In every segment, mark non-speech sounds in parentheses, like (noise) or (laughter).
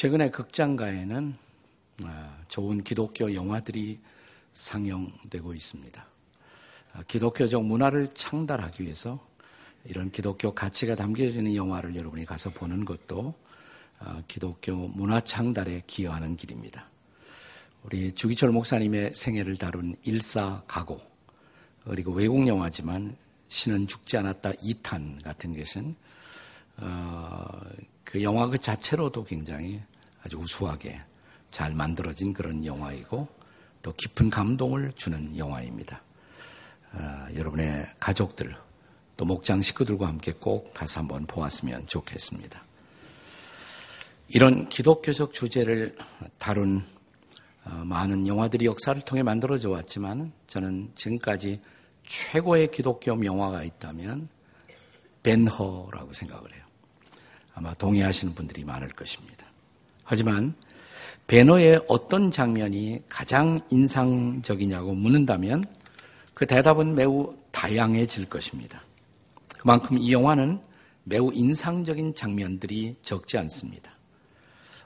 최근에 극장가에는 아, 좋은 기독교 영화들이 상영되고 있습니다. 아, 기독교적 문화를 창달하기 위해서 이런 기독교 가치가 담겨지는 영화를 여러분이 가서 보는 것도 아, 기독교 문화 창달에 기여하는 길입니다. 우리 주기철 목사님의 생애를 다룬 일사가고 그리고 외국 영화지만 신은 죽지 않았다 2탄 같은 것은 어, 그 영화 그 자체로도 굉장히 아주 우수하게 잘 만들어진 그런 영화이고 또 깊은 감동을 주는 영화입니다. 어, 여러분의 가족들 또 목장 식구들과 함께 꼭 가서 한번 보았으면 좋겠습니다. 이런 기독교적 주제를 다룬 어, 많은 영화들이 역사를 통해 만들어져 왔지만 저는 지금까지 최고의 기독교 명화가 있다면 벤허라고 생각을 해요. 아마 동의하시는 분들이 많을 것입니다. 하지만 배너의 어떤 장면이 가장 인상적이냐고 묻는다면 그 대답은 매우 다양해질 것입니다. 그만큼 이 영화는 매우 인상적인 장면들이 적지 않습니다.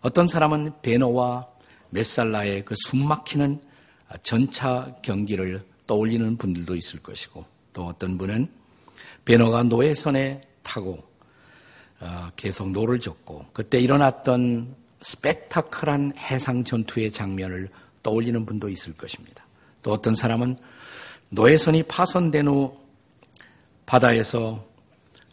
어떤 사람은 베너와 메살라의 그 숨막히는 전차 경기를 떠올리는 분들도 있을 것이고 또 어떤 분은 벤허가 노예선에 타고 어, 계속 노를 젓고 그때 일어났던 스펙타클한 해상 전투의 장면을 떠올리는 분도 있을 것입니다. 또 어떤 사람은 노예선이 파손된 후 바다에서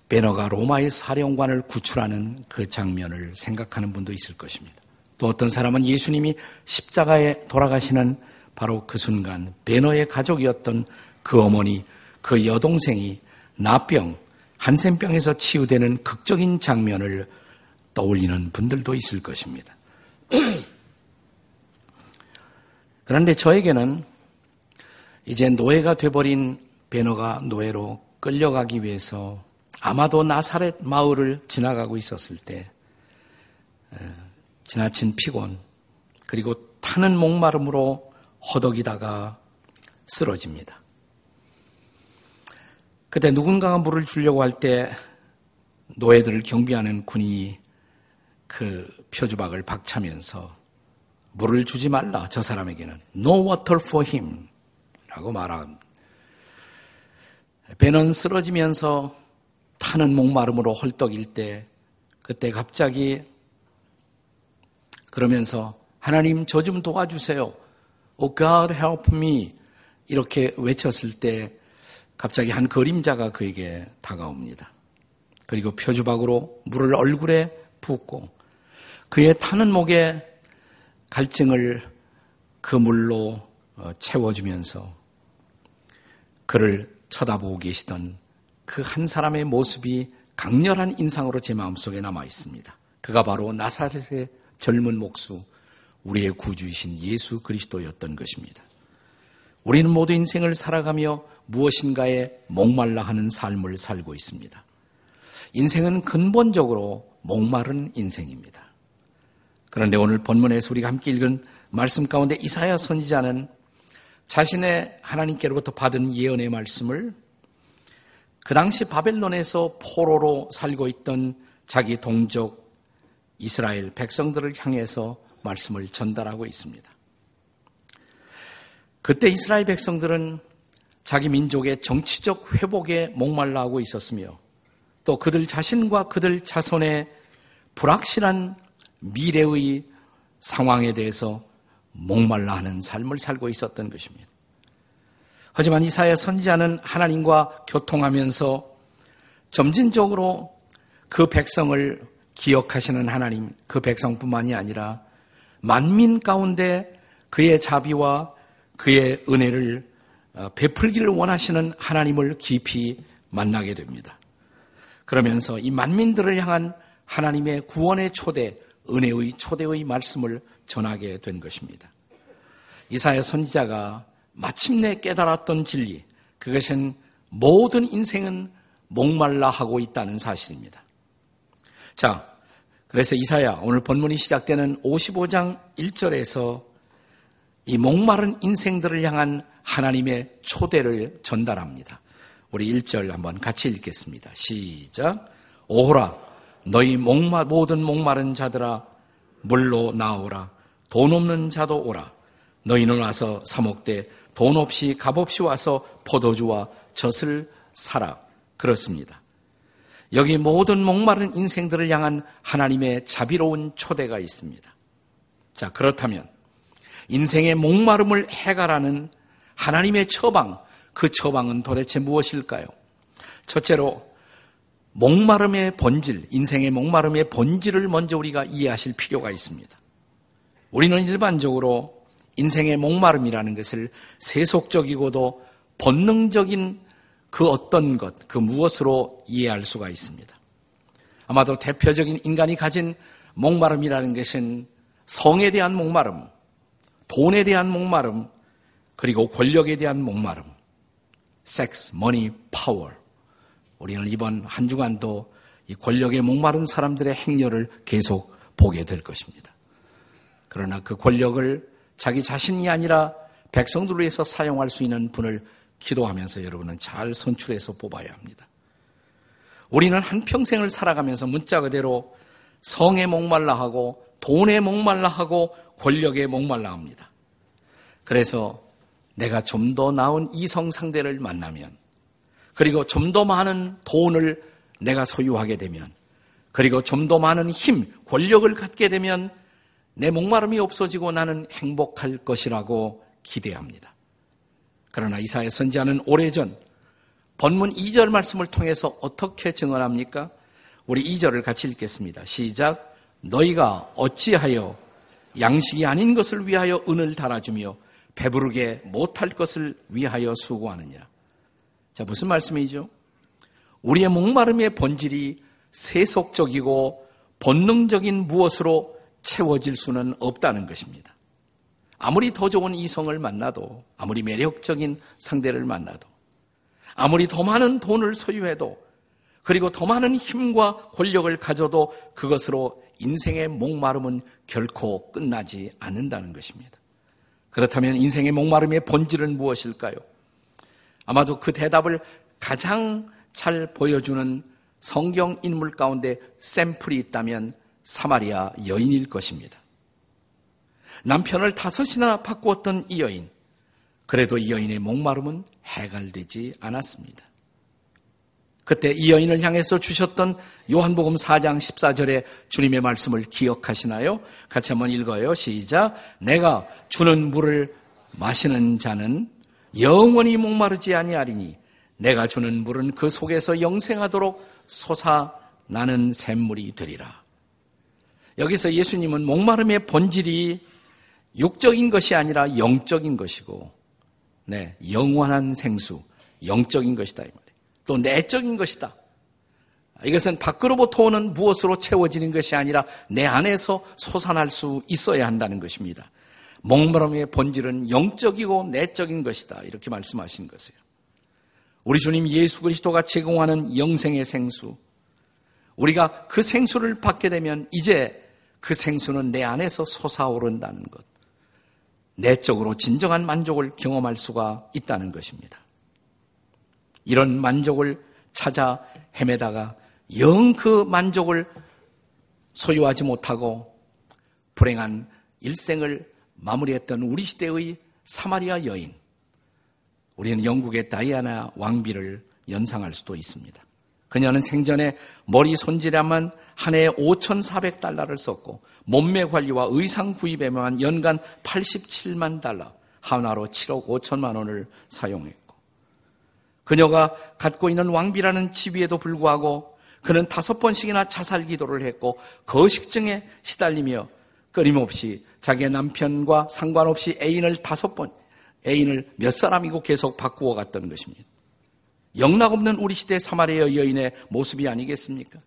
벤허가 로마의 사령관을 구출하는 그 장면을 생각하는 분도 있을 것입니다. 또 어떤 사람은 예수님이 십자가에 돌아가시는 바로 그 순간 베너의 가족이었던 그 어머니, 그 여동생이 나병, 한센병에서 치유되는 극적인 장면을 떠올리는 분들도 있을 것입니다. (clears throat) 그런데 저에게는 이제 노예가 돼버린 베너가 노예로 끌려가기 위해서 아마도 나사렛 마을을 지나가고 있었을 때 지나친 피곤 그리고 타는 목마름으로 허덕이다가 쓰러집니다. 그때 누군가가 물을 주려고 할 때 노예들을 경비하는 군인이 그 표주박을 박차면서 물을 주지 말라 저 사람에게는 no water for him 라고 말합니다. 배는 쓰러지면서 타는 목마름으로 헐떡일 때 그때 갑자기 그러면서 하나님 저 좀 도와주세요. Oh God help me 이렇게 외쳤을 때 갑자기 한 그림자가 그에게 다가옵니다. 그리고 표주박으로 물을 얼굴에 붓고 그의 타는 목에 갈증을 그 물로 어, 채워주면서 그를 쳐다보고 계시던 그 한 사람의 모습이 강렬한 인상으로 제 마음속에 남아 있습니다. 그가 바로 나사렛의 젊은 목수, 우리의 구주이신 예수 그리스도였던 것입니다. 우리는 모두 인생을 살아가며 무엇인가에 목말라 하는 삶을 살고 있습니다. 인생은 근본적으로 목마른 인생입니다. 그런데 오늘 본문에서 우리가 함께 읽은 말씀 가운데 이사야 선지자는 자신의 하나님께로부터 받은 예언의 말씀을 그 당시 바벨론에서 포로로 살고 있던 자기 동족 이스라엘 백성들을 향해서 말씀을 전달하고 있습니다. 그때 이스라엘 백성들은 자기 민족의 정치적 회복에 목말라 하고 있었으며 또 그들 자신과 그들 자손의 불확실한 미래의 상황에 대해서 목말라 하는 삶을 살고 있었던 것입니다. 하지만 이사야 선지자는 하나님과 교통하면서 점진적으로 그 백성을 기억하시는 하나님, 그 백성뿐만이 아니라 만민 가운데 그의 자비와 그의 은혜를 어, 베풀기를 원하시는 하나님을 깊이 만나게 됩니다. 그러면서 이 만민들을 향한 하나님의 구원의 초대, 은혜의 초대의 말씀을 전하게 된 것입니다. 이사야 선지자가 마침내 깨달았던 진리, 그것은 모든 인생은 목말라 하고 있다는 사실입니다. 자, 그래서 이사야 오늘 본문이 시작되는 55장 1절에서 이 목마른 인생들을 향한 하나님의 초대를 전달합니다. 우리 1절 한번 같이 읽겠습니다. 시작. 오호라 너희 목마 모든 목마른 자들아 물로 나오라. 돈 없는 자도 오라. 너희는 와서 사먹되 돈 없이 값 없이 와서 포도주와 젖을 사라. 그렇습니다. 여기 모든 목마른 인생들을 향한 하나님의 자비로운 초대가 있습니다. 자, 그렇다면 인생의 목마름을 해가라는 하나님의 처방, 그 처방은 도대체 무엇일까요? 첫째로 목마름의 본질, 인생의 목마름의 본질을 먼저 우리가 이해하실 필요가 있습니다. 우리는 일반적으로 인생의 목마름이라는 것을 세속적이고도 본능적인 그 어떤 것, 그 무엇으로 이해할 수가 있습니다. 아마도 대표적인 인간이 가진 목마름이라는 것은 성에 대한 목마름, 돈에 대한 목마름, 그리고 권력에 대한 목마름, sex, money, power. 우리는 이번 한 주간도 이 권력에 목마른 사람들의 행렬을 계속 보게 될 것입니다. 그러나 그 권력을 자기 자신이 아니라 백성들을 위해서 사용할 수 있는 분을 기도하면서 여러분은 잘 선출해서 뽑아야 합니다. 우리는 한평생을 살아가면서 문자 그대로 성에 목말라 하고 돈에 목말라 하고 권력에 목말라 합니다. 그래서 내가 좀 더 나은 이성 상대를 만나면 그리고 좀 더 많은 돈을 내가 소유하게 되면 그리고 좀 더 많은 힘, 권력을 갖게 되면 내 목마름이 없어지고 나는 행복할 것이라고 기대합니다. 그러나 이사의 선지자는 오래전 본문 2절 말씀을 통해서 어떻게 증언합니까? 우리 2절을 같이 읽겠습니다. 시작. 너희가 어찌하여 양식이 아닌 것을 위하여 은을 달아주며 배부르게 못할 것을 위하여 수고하느냐. 자, 무슨 말씀이죠? 우리의 목마름의 본질이 세속적이고 본능적인 무엇으로 채워질 수는 없다는 것입니다. 아무리 더 좋은 이성을 만나도, 아무리 매력적인 상대를 만나도, 아무리 더 많은 돈을 소유해도, 그리고 더 많은 힘과 권력을 가져도 그것으로 인생의 목마름은 결코 끝나지 않는다는 것입니다. 그렇다면 인생의 목마름의 본질은 무엇일까요? 아마도 그 대답을 가장 잘 보여주는 성경 인물 가운데 샘플이 있다면 사마리아 여인일 것입니다. 남편을 다섯이나 바꾸었던 이 여인. 그래도 이 여인의 목마름은 해갈되지 않았습니다. 그때 이 여인을 향해서 주셨던 요한복음 4장 14절에 주님의 말씀을 기억하시나요? 같이 한번 읽어요. 시작. 내가 주는 물을 마시는 자는 영원히 목마르지 아니하리니 내가 주는 물은 그 속에서 영생하도록 솟아나는 샘물이 되리라. 여기서 예수님은 목마름의 본질이 육적인 것이 아니라 영적인 것이고, 네, 영원한 생수, 영적인 것이다. 또 내적인 것이다. 이것은 밖으로부터 오는 무엇으로 채워지는 것이 아니라 내 안에서 솟아날 수 있어야 한다는 것입니다. 목마름의 본질은 영적이고 내적인 것이다. 이렇게 말씀하신 것이에요. 우리 주님 예수 그리스도가 제공하는 영생의 생수. 우리가 그 생수를 받게 되면 이제 그 생수는 내 안에서 솟아오른다는 것. 내적으로 진정한 만족을 경험할 수가 있다는 것입니다. 이런 만족을 찾아 헤매다가 영 그 만족을 소유하지 못하고 불행한 일생을 마무리했던 우리 시대의 사마리아 여인. 우리는 영국의 다이아나 왕비를 연상할 수도 있습니다. 그녀는 생전에 머리 손질에만 한 해에 5,400달러를 썼고 몸매 관리와 의상 구입에만 연간 87만 달러, 하나로 7억 5천만 원을 사용했고 그녀가 갖고 있는 왕비라는 지위에도 불구하고 그는 다섯 번씩이나 자살 기도를 했고 거식증에 시달리며 끊임없이 자기의 남편과 상관없이 애인을 다섯 번, 애인을 몇 사람이고 계속 바꾸어 갔던 것입니다. 영락없는 우리 시대 사마리아 여인의 모습이 아니겠습니까?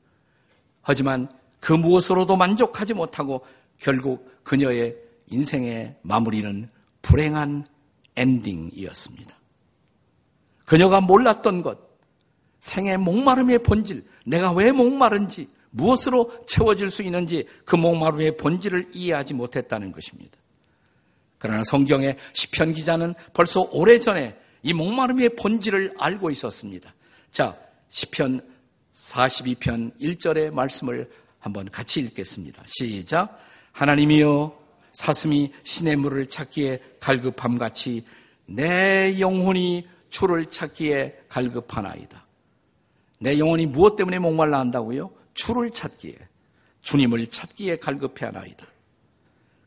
하지만 그 무엇으로도 만족하지 못하고 결국 그녀의 인생의 마무리는 불행한 엔딩이었습니다. 그녀가 몰랐던 것, 생의 목마름의 본질, 내가 왜 목마른지, 무엇으로 채워질 수 있는지 그 목마름의 본질을 이해하지 못했다는 것입니다. 그러나 성경의 시편 기자는 벌써 오래전에 이 목마름의 본질을 알고 있었습니다. 자, 시편 42편 1절의 말씀을 한번 같이 읽겠습니다. 시작. 하나님이여 사슴이 신의 물을 찾기에 갈급함 같이 내 영혼이 주를 찾기에 갈급하나이다. 내 영혼이 무엇 때문에 목말라 한다고요? 주를 찾기에, 주님을 찾기에 갈급해 하나이다.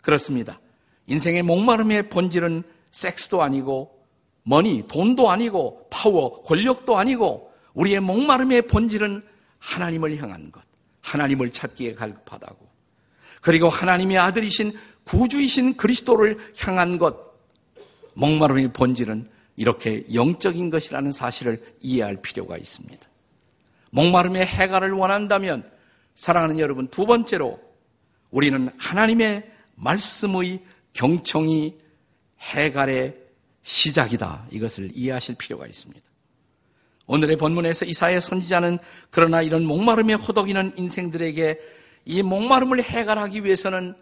그렇습니다. 인생의 목마름의 본질은 섹스도 아니고, 머니, 돈도 아니고, 파워, 권력도 아니고, 우리의 목마름의 본질은 하나님을 향한 것, 하나님을 찾기에 갈급하다고. 그리고 하나님의 아들이신 구주이신 그리스도를 향한 것, 목마름의 본질은 이렇게 영적인 것이라는 사실을 이해할 필요가 있습니다. 목마름의 해가를 원한다면 사랑하는 여러분 두 번째로 우리는 하나님의 말씀의 경청이 해갈의 시작이다. 이것을 이해하실 필요가 있습니다. 오늘의 본문에서 이사의 선지자는 그러나 이런 목마름에 호덕이는 인생들에게 이 목마름을 해갈하기 위해서는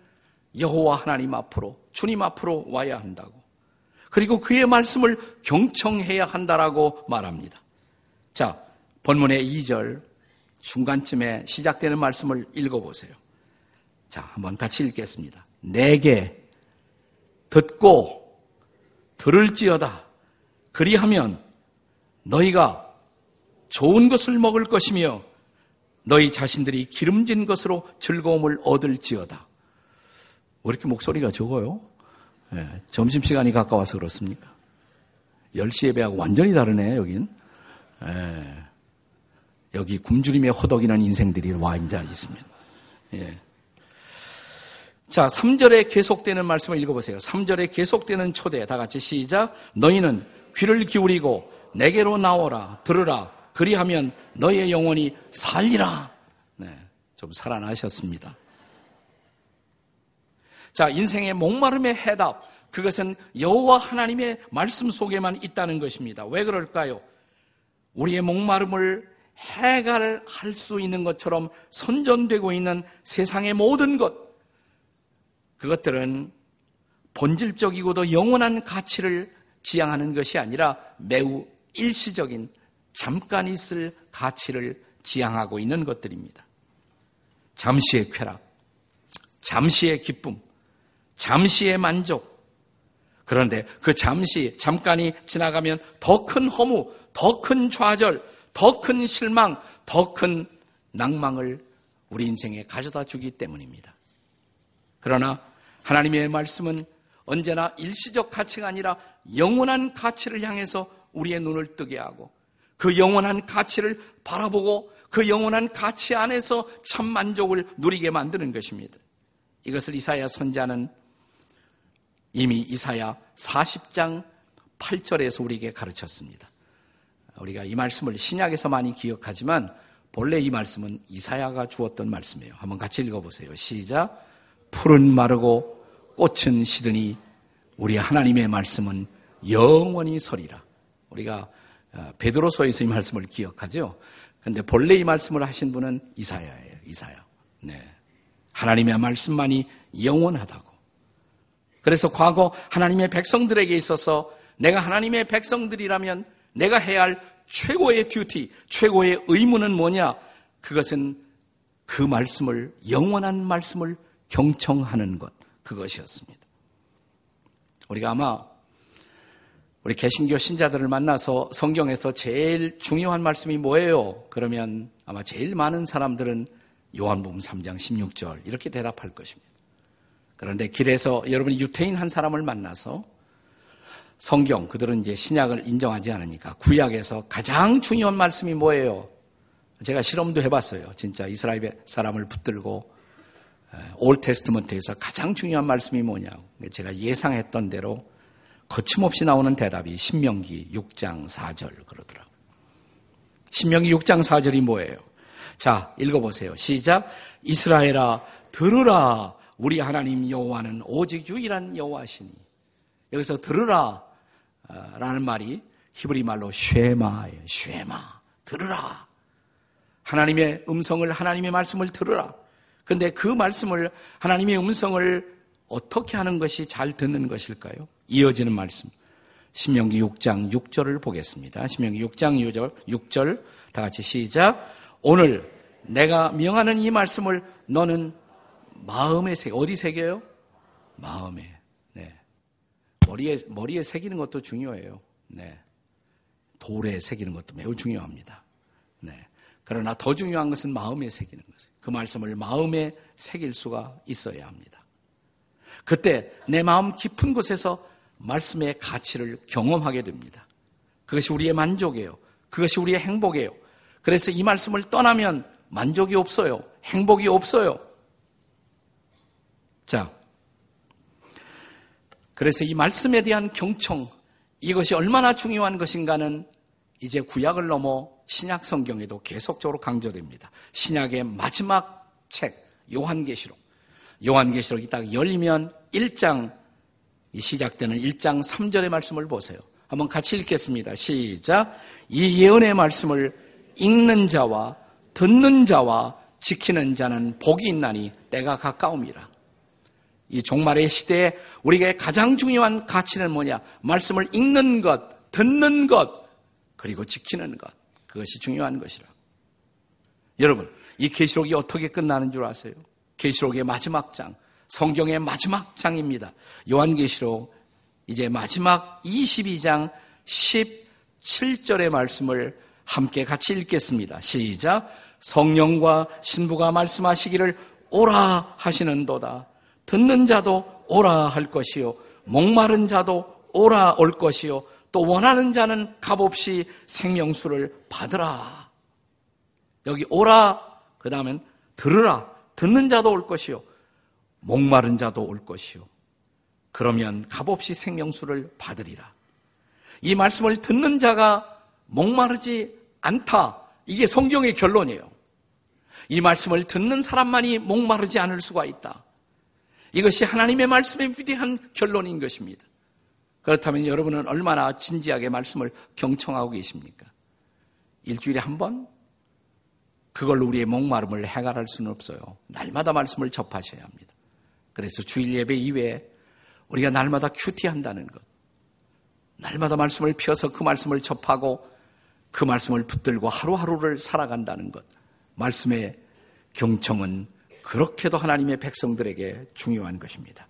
여호와 하나님 앞으로 주님 앞으로 와야 한다고. 그리고 그의 말씀을 경청해야 한다라고 말합니다. 자, 본문의 2절 중간쯤에 시작되는 말씀을 읽어보세요. 자, 한번 같이 읽겠습니다. 내게 듣고 들을지어다. 그리하면 너희가 좋은 것을 먹을 것이며 너희 자신들이 기름진 것으로 즐거움을 얻을지어다. 왜 이렇게 목소리가 적어요? 네, 점심시간이 가까워서 그렇습니까? 10시 예배하고 완전히 다르네, 여긴. 네, 여기 굶주림에 호덕이는 인생들이 와 앉아 있습니다. 예. 자, 3절에 계속되는 말씀을 읽어보세요. 3절에 계속되는 초대, 다 같이 시작. 너희는 귀를 기울이고 내게로 나오라, 들으라. 그리하면 너의 영혼이 살리라. 네, 좀 살아나셨습니다. 자, 인생의 목마름의 해답, 그것은 여호와 하나님의 말씀 속에만 있다는 것입니다. 왜 그럴까요? 우리의 목마름을 해갈할 수 있는 것처럼 선전되고 있는 세상의 모든 것, 그것들은 본질적이고도 영원한 가치를 지향하는 것이 아니라 매우 일시적인 잠깐 있을 가치를 지향하고 있는 것들입니다. 잠시의 쾌락, 잠시의 기쁨, 잠시의 만족. 그런데 그 잠시, 잠깐이 지나가면 더 큰 허무, 더 큰 좌절, 더 큰 실망, 더 큰 낭망을 우리 인생에 가져다 주기 때문입니다. 그러나 하나님의 말씀은 언제나 일시적 가치가 아니라 영원한 가치를 향해서 우리의 눈을 뜨게 하고 그 영원한 가치를 바라보고 그 영원한 가치 안에서 참 만족을 누리게 만드는 것입니다. 이것을 이사야 선자는 이미 이사야 40장 8절에서 우리에게 가르쳤습니다. 우리가 이 말씀을 신약에서 많이 기억하지만 본래 이 말씀은 이사야가 주었던 말씀이에요. 한번 같이 읽어보세요. 시작. 풀은 마르고 꽃은 시드니 우리 하나님의 말씀은 영원히 서리라. 우리가 어, 베드로서에서 이 말씀을 기억하죠. 그런데 본래 이 말씀을 하신 분은 이사야예요. 이사야. 네. 하나님의 말씀만이 영원하다고. 그래서 과거 하나님의 백성들에게 있어서 내가 하나님의 백성들이라면 내가 해야 할 최고의 듀티, 최고의 의무는 뭐냐? 그것은 그 말씀을, 영원한 말씀을 경청하는 것, 그것이었습니다. 우리가 아마 우리 개신교 신자들을 만나서 성경에서 제일 중요한 말씀이 뭐예요? 그러면 아마 제일 많은 사람들은 요한복음 3장 16절 이렇게 대답할 것입니다. 그런데 길에서 여러분이 유태인 한 사람을 만나서 성경, 그들은 이제 신약을 인정하지 않으니까 구약에서 가장 중요한 말씀이 뭐예요? 제가 실험도 해봤어요. 진짜 이스라엘 사람을 붙들고 올 테스트먼트에서 가장 중요한 말씀이 뭐냐고. 제가 예상했던 대로 거침없이 나오는 대답이 신명기 6장 4절 그러더라고요. 신명기 6장 4절이 뭐예요? 자, 읽어보세요. 시작. 이스라엘아, 들으라. 우리 하나님 여호와는 오직 유일한 여호와시니 여기서 들으라 라는 말이 히브리 말로 쉐마예요. 쉐마. 들으라. 하나님의 음성을 하나님의 말씀을 들으라. 근데 그 말씀을 하나님의 음성을 어떻게 하는 것이 잘 듣는 것일까요? 이어지는 말씀. 신명기 6장 6절을 보겠습니다. 신명기 6장 6절, 6절 다 같이 시작. 오늘 내가 명하는 이 말씀을 너는 마음에 새 어디 새겨요? 마음에. 네. 머리에 머리에 새기는 것도 중요해요. 네. 돌에 새기는 것도 매우 중요합니다. 네. 그러나 더 중요한 것은 마음에 새기는 것이에요. 그 말씀을 마음에 새길 수가 있어야 합니다. 그때 내 마음 깊은 곳에서 말씀의 가치를 경험하게 됩니다. 그것이 우리의 만족이에요. 그것이 우리의 행복이에요. 그래서 이 말씀을 떠나면 만족이 없어요. 행복이 없어요. 자, 그래서 이 말씀에 대한 경청, 이것이 얼마나 중요한 것인가는 이제 구약을 넘어 신약 성경에도 계속적으로 강조됩니다. 신약의 마지막 책, 요한계시록. 요한계시록이 딱 열리면 1장, 시작되는 1장 3절의 말씀을 보세요. 한번 같이 읽겠습니다. 시작. 이 예언의 말씀을 읽는 자와 듣는 자와 지키는 자는 복이 있나니 때가 가까움이라. 이 종말의 시대에 우리에게 가장 중요한 가치는 뭐냐? 말씀을 읽는 것, 듣는 것, 그리고 지키는 것. 그것이 중요한 것이라. 여러분, 이 계시록이 어떻게 끝나는 줄 아세요? 계시록의 마지막 장, 성경의 마지막 장입니다. 요한계시록 이제 마지막 22장 17절의 말씀을 함께 같이 읽겠습니다. 시작. 성령과 신부가 말씀하시기를 오라 하시는도다. 듣는 자도 오라 할 것이요. 목마른 자도 오라 올 것이요. 또 원하는 자는 값없이 생명수를 받으라. 여기 오라, 그 다음엔 들으라. 듣는 자도 올 것이요. 목마른 자도 올 것이요. 그러면 값없이 생명수를 받으리라. 이 말씀을 듣는 자가 목마르지 않다. 이게 성경의 결론이에요. 이 말씀을 듣는 사람만이 목마르지 않을 수가 있다. 이것이 하나님의 말씀의 위대한 결론인 것입니다. 그렇다면 여러분은 얼마나 진지하게 말씀을 경청하고 계십니까? 일주일에 한 번? 그걸로 우리의 목마름을 해결할 수는 없어요. 날마다 말씀을 접하셔야 합니다. 그래서 주일 예배 이외에 우리가 날마다 큐티한다는 것. 날마다 말씀을 펴서 그 말씀을 접하고 그 말씀을 붙들고 하루하루를 살아간다는 것. 말씀의 경청은 그렇게도 하나님의 백성들에게 중요한 것입니다.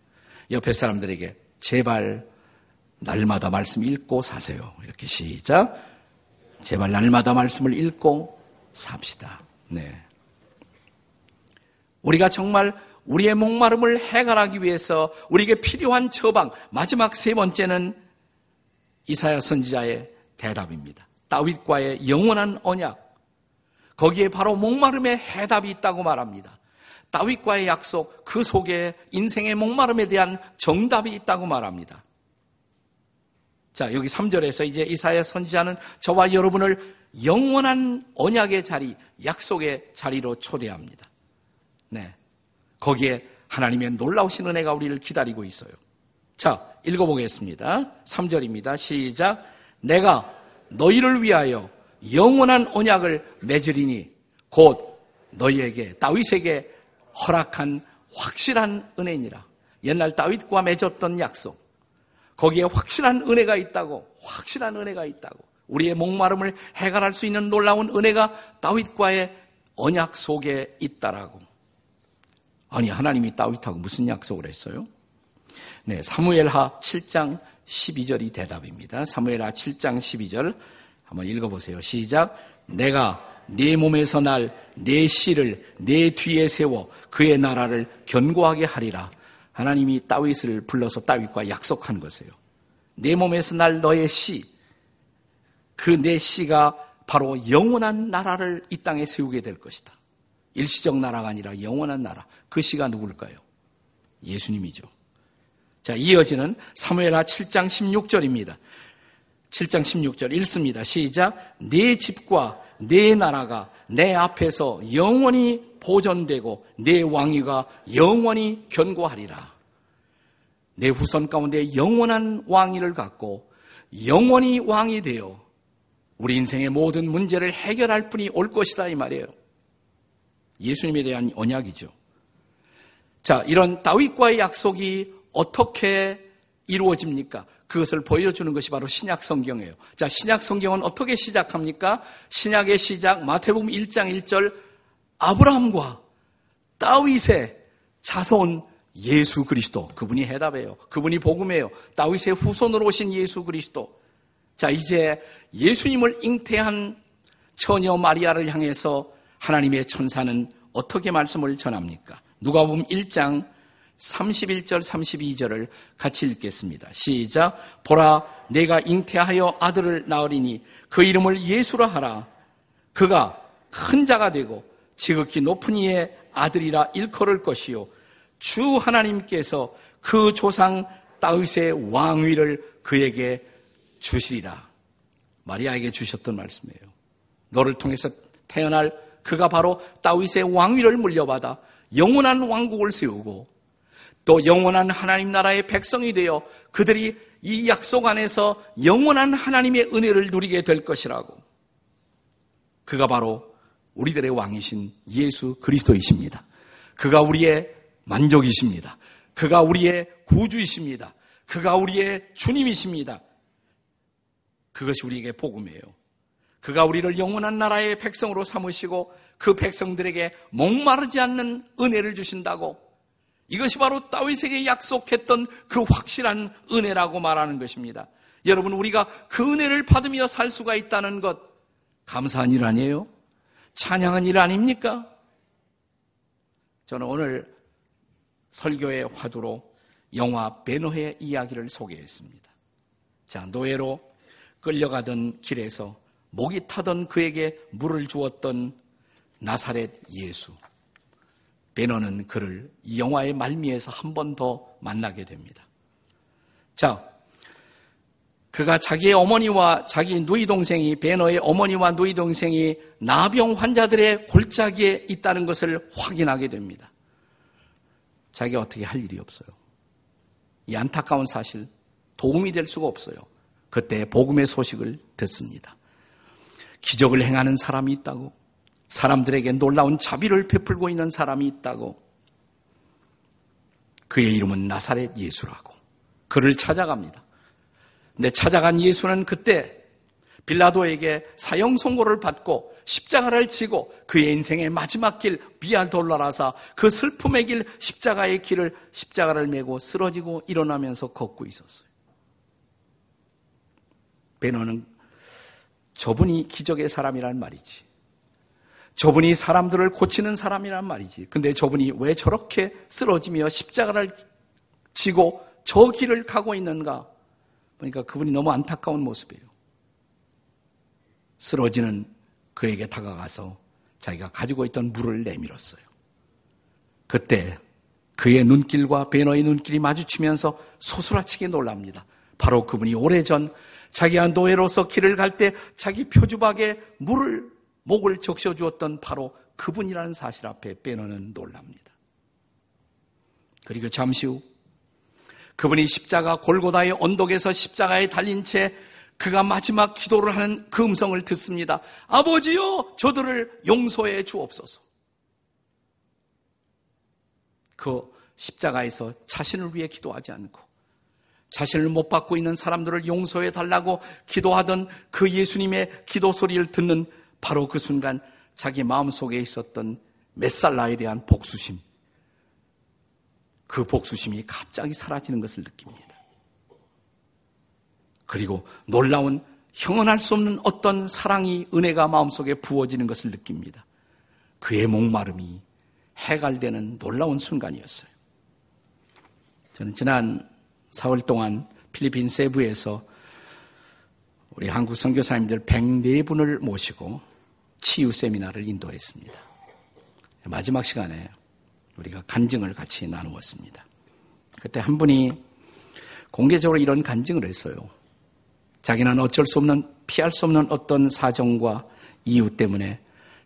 옆에 사람들에게 제발 날마다 말씀 읽고 사세요. 이렇게 시작. 제발 날마다 말씀을 읽고 삽시다. 네. 우리가 정말 우리의 목마름을 해결하기 위해서 우리에게 필요한 처방, 마지막 세 번째는 이사야 선지자의 대답입니다. 다윗과의 영원한 언약. 거기에 바로 목마름의 해답이 있다고 말합니다. 다윗과의 약속, 그 속에 인생의 목마름에 대한 정답이 있다고 말합니다. 자, 여기 3절에서 이제 이사야 선지자는 저와 여러분을 영원한 언약의 자리, 약속의 자리로 초대합니다. 네. 거기에 하나님의 놀라우신 은혜가 우리를 기다리고 있어요. 자, 읽어보겠습니다. 3절입니다. 시작. 내가 너희를 위하여 영원한 언약을 맺으리니 곧 너희에게 다윗에게 허락한 확실한 은혜니라. 옛날 다윗과 맺었던 약속. 거기에 확실한 은혜가 있다고, 확실한 은혜가 있다고. 우리의 목마름을 해결할 수 있는 놀라운 은혜가 다윗과의 언약 속에 있다라고. 아니, 하나님이 다윗하고 무슨 약속을 했어요? 네, 사무엘하 7장 12절이 대답입니다. 사무엘하 7장 12절 한번 읽어 보세요. 시작. 내가 네 몸에서 날 내 씨를 내 뒤에 세워 그의 나라를 견고하게 하리라. 하나님이 다윗을 불러서 다윗과 약속한 것이에요. 내 몸에서 날 너의 씨, 그 내 씨가 바로 영원한 나라를 이 땅에 세우게 될 것이다. 일시적 나라가 아니라 영원한 나라. 그 씨가 누굴까요? 예수님이죠. 자, 이어지는 사무엘하 7장 16절입니다. 7장 16절 읽습니다. 시작. 내 집과 내 나라가 내 앞에서 영원히 보존되고 내 왕위가 영원히 견고하리라. 내 후손 가운데 영원한 왕위를 갖고 영원히 왕이 되어 우리 인생의 모든 문제를 해결할 분이 올 것이다 이 말이에요. 예수님에 대한 언약이죠. 자, 이런 다윗과의 약속이 어떻게 이루어집니까? 그것을 보여주는 것이 바로 신약 성경이에요. 자, 신약 성경은 어떻게 시작합니까? 신약의 시작, 마태복음 1장 1절, 아브라함과 다윗의 자손 예수 그리스도. 그분이 해답해요. 그분이 복음이에요. 다윗의 후손으로 오신 예수 그리스도. 자, 이제 예수님을 잉태한 처녀 마리아를 향해서 하나님의 천사는 어떻게 말씀을 전합니까? 누가 보면 1장 31절 32절을 같이 읽겠습니다. 시작. 보라 내가 잉태하여 아들을 낳으리니 그 이름을 예수라 하라. 그가 큰 자가 되고 지극히 높은 이의 아들이라 일컬을 것이요 주 하나님께서 그 조상 다윗의 왕위를 그에게 주시리라. 마리아에게 주셨던 말씀이에요. 너를 통해서 태어날 그가 바로 다윗의 왕위를 물려받아 영원한 왕국을 세우고 또 영원한 하나님 나라의 백성이 되어 그들이 이 약속 안에서 영원한 하나님의 은혜를 누리게 될 것이라고. 그가 바로 우리들의 왕이신 예수 그리스도이십니다. 그가 우리의 만족이십니다. 그가 우리의 구주이십니다. 그가 우리의 주님이십니다. 그것이 우리에게 복음이에요. 그가 우리를 영원한 나라의 백성으로 삼으시고 그 백성들에게 목마르지 않는 은혜를 주신다고 이것이 바로 다윗에게 약속했던 그 확실한 은혜라고 말하는 것입니다. 여러분 우리가 그 은혜를 받으며 살 수가 있다는 것 감사한 일 아니에요? 찬양한 일 아닙니까? 저는 오늘 설교의 화두로 영화 베노의 이야기를 소개했습니다. 자, 노예로 끌려가던 길에서 목이 타던 그에게 물을 주었던 나사렛 예수. 베너는 그를 이 영화의 말미에서 한 번 더 만나게 됩니다. 자, 그가 자기의 어머니와 자기 누이 동생이 베너의 어머니와 누이 동생이 나병 환자들의 골짜기에 있다는 것을 확인하게 됩니다. 자기가 어떻게 할 일이 없어요. 이 안타까운 사실 도움이 될 수가 없어요. 그때 복음의 소식을 듣습니다. 기적을 행하는 사람이 있다고 사람들에게 놀라운 자비를 베풀고 있는 사람이 있다고 그의 이름은 나사렛 예수라고 그를 찾아갑니다. 근데 찾아간 예수는 그때 빌라도에게 사형 선고를 받고 십자가를 지고 그의 인생의 마지막 길 비알 돌라라사 그 슬픔의 길 십자가의 길을 십자가를 메고 쓰러지고 일어나면서 걷고 있었어요. 베너는 저분이 기적의 사람이란 말이지. 저분이 사람들을 고치는 사람이란 말이지. 근데 저분이 왜 저렇게 쓰러지며 십자가를 지고 저 길을 가고 있는가? 그러니까 그분이 너무 안타까운 모습이에요. 쓰러지는 그에게 다가가서 자기가 가지고 있던 물을 내밀었어요. 그때 그의 눈길과 베너의 눈길이 마주치면서 소스라치게 놀랍니다. 바로 그분이 오래전 자기가 노예로서 길을 갈 때 자기 표주박에 물을 목을 적셔 주었던 바로 그분이라는 사실 앞에 빼놓는 놀랍니다. 그리고 잠시 후 그분이 십자가 골고다의 언덕에서 십자가에 달린 채 그가 마지막 기도를 하는 그 음성을 듣습니다. 아버지요, 저들을 용서해 주옵소서. 그 십자가에서 자신을 위해 기도하지 않고 자신을 못 받고 있는 사람들을 용서해 달라고 기도하던 그 예수님의 기도 소리를 듣는 바로 그 순간 자기 마음속에 있었던 메살라에 대한 복수심, 그 복수심이 갑자기 사라지는 것을 느낍니다. 그리고 놀라운 형언할 수 없는 어떤 사랑이 은혜가 마음속에 부어지는 것을 느낍니다. 그의 목마름이 해갈되는 놀라운 순간이었어요. 저는 지난 4월 동안 필리핀 세부에서 우리 한국 선교사님들 104분을 모시고 치유 세미나를 인도했습니다. 마지막 시간에 우리가 간증을 같이 나누었습니다. 그때 한 분이 공개적으로 이런 간증을 했어요. 자기는 어쩔 수 없는, 피할 수 없는 어떤 사정과 이유 때문에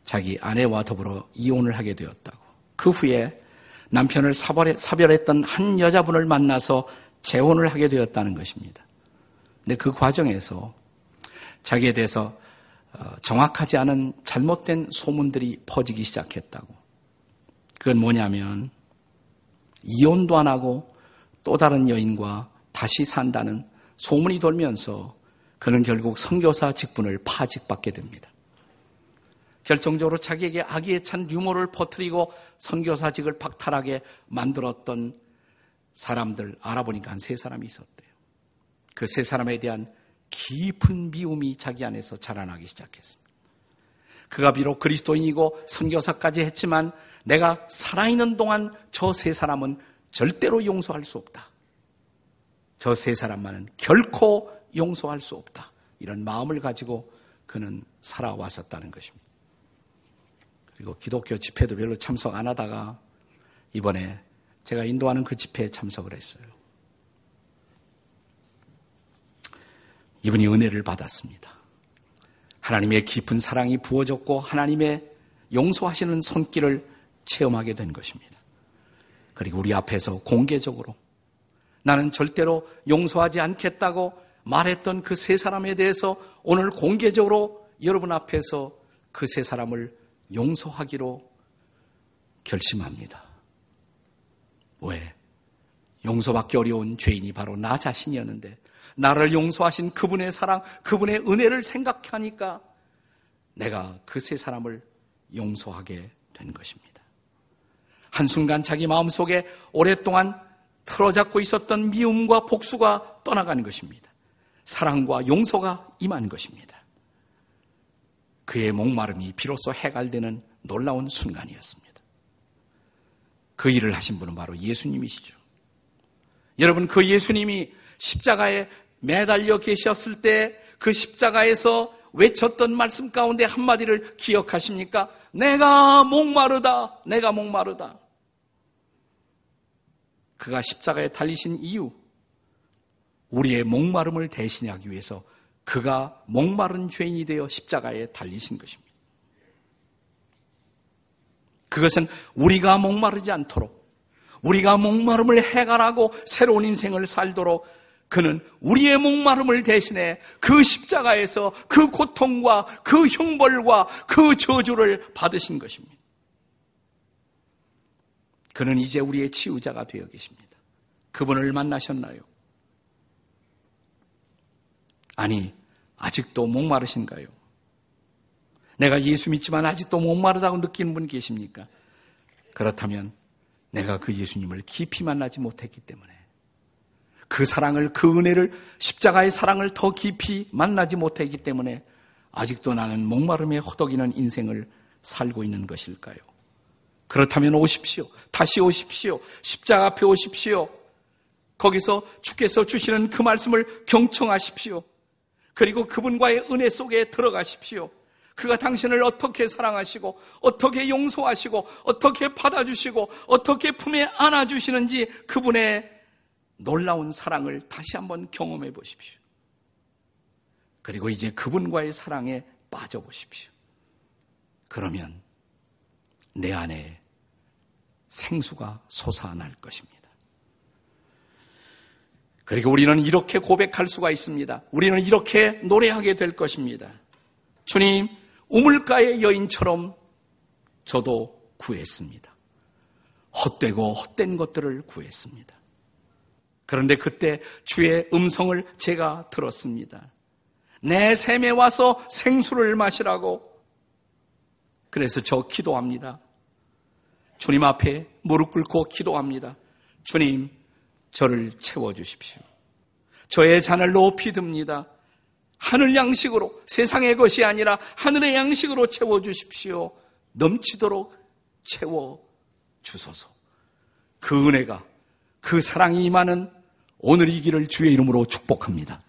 자기 아내와 더불어 이혼을 하게 되었다고. 그 후에 남편을 사별했던 한 여자분을 만나서 재혼을 하게 되었다는 것입니다. 근데 그 과정에서 자기에 대해서 어, 정확하지 않은 잘못된 소문들이 퍼지기 시작했다고. 그건 뭐냐면 이혼도 안 하고 또 다른 여인과 다시 산다는 소문이 돌면서 그는 결국 선교사 직분을 파직받게 됩니다. 결정적으로 자기에게 악의에 찬 유머를 퍼뜨리고 선교사직을 박탈하게 만들었던 사람들 알아보니까 한 세 사람이 있었대요. 그 세 사람에 대한 깊은 미움이 자기 안에서 자라나기 시작했습니다. 그가 비록 그리스도인이고 선교사까지 했지만 내가 살아있는 동안 저 세 사람은 절대로 용서할 수 없다. 저 세 사람만은 결코 용서할 수 없다. 이런 마음을 가지고 그는 살아왔었다는 것입니다. 그리고 기독교 집회도 별로 참석 안 하다가 이번에 제가 인도하는 그 집회에 참석을 했어요. 이분이 은혜를 받았습니다. 하나님의 깊은 사랑이 부어졌고 하나님의 용서하시는 손길을 체험하게 된 것입니다. 그리고 우리 앞에서 공개적으로 나는 절대로 용서하지 않겠다고 말했던 그 세 사람에 대해서 오늘 공개적으로 여러분 앞에서 그 세 사람을 용서하기로 결심합니다. 왜? 용서받기 어려운 죄인이 바로 나 자신이었는데 나를 용서하신 그분의 사랑, 그분의 은혜를 생각하니까 내가 그 세 사람을 용서하게 된 것입니다. 한순간 자기 마음속에 오랫동안 틀어잡고 있었던 미움과 복수가 떠나가는 것입니다. 사랑과 용서가 임한 것입니다. 그의 목마름이 비로소 해갈되는 놀라운 순간이었습니다. 그 일을 하신 분은 바로 예수님이시죠. 여러분, 그 예수님이 십자가에 매달려 계셨을 때 그 십자가에서 외쳤던 말씀 가운데 한마디를 기억하십니까? 내가 목마르다. 내가 목마르다. 그가 십자가에 달리신 이유, 우리의 목마름을 대신하기 위해서 그가 목마른 죄인이 되어 십자가에 달리신 것입니다. 그것은 우리가 목마르지 않도록 우리가 목마름을 해결하고 새로운 인생을 살도록 그는 우리의 목마름을 대신해 그 십자가에서 그 고통과 그 형벌과 그 저주를 받으신 것입니다. 그는 이제 우리의 치유자가 되어 계십니다. 그분을 만나셨나요? 아니, 아직도 목마르신가요? 내가 예수 믿지만 아직도 목마르다고 느끼는 분 계십니까? 그렇다면 내가 그 예수님을 깊이 만나지 못했기 때문에 그 사랑을, 그 은혜를, 십자가의 사랑을 더 깊이 만나지 못했기 때문에 아직도 나는 목마름에 허덕이는 인생을 살고 있는 것일까요? 그렇다면 오십시오. 다시 오십시오. 십자가 앞에 오십시오. 거기서 주께서 주시는 그 말씀을 경청하십시오. 그리고 그분과의 은혜 속에 들어가십시오. 그가 당신을 어떻게 사랑하시고, 어떻게 용서하시고, 어떻게 받아주시고, 어떻게 품에 안아주시는지 그분의 놀라운 사랑을 다시 한번 경험해 보십시오. 그리고 이제 그분과의 사랑에 빠져 보십시오. 그러면 내 안에 생수가 솟아날 것입니다. 그리고 우리는 이렇게 고백할 수가 있습니다. 우리는 이렇게 노래하게 될 것입니다. 주님, 우물가의 여인처럼 저도 구했습니다. 헛되고 헛된 것들을 구했습니다. 그런데 그때 주의 음성을 제가 들었습니다. 내 샘에 와서 생수를 마시라고. 그래서 저 기도합니다. 주님 앞에 무릎 꿇고 기도합니다. 주님, 저를 채워주십시오. 저의 잔을 높이 듭니다. 하늘 양식으로 세상의 것이 아니라 하늘의 양식으로 채워주십시오. 넘치도록 채워주소서. 그 은혜가 그 사랑이 임하는 오늘 이 길을 주의 이름으로 축복합니다.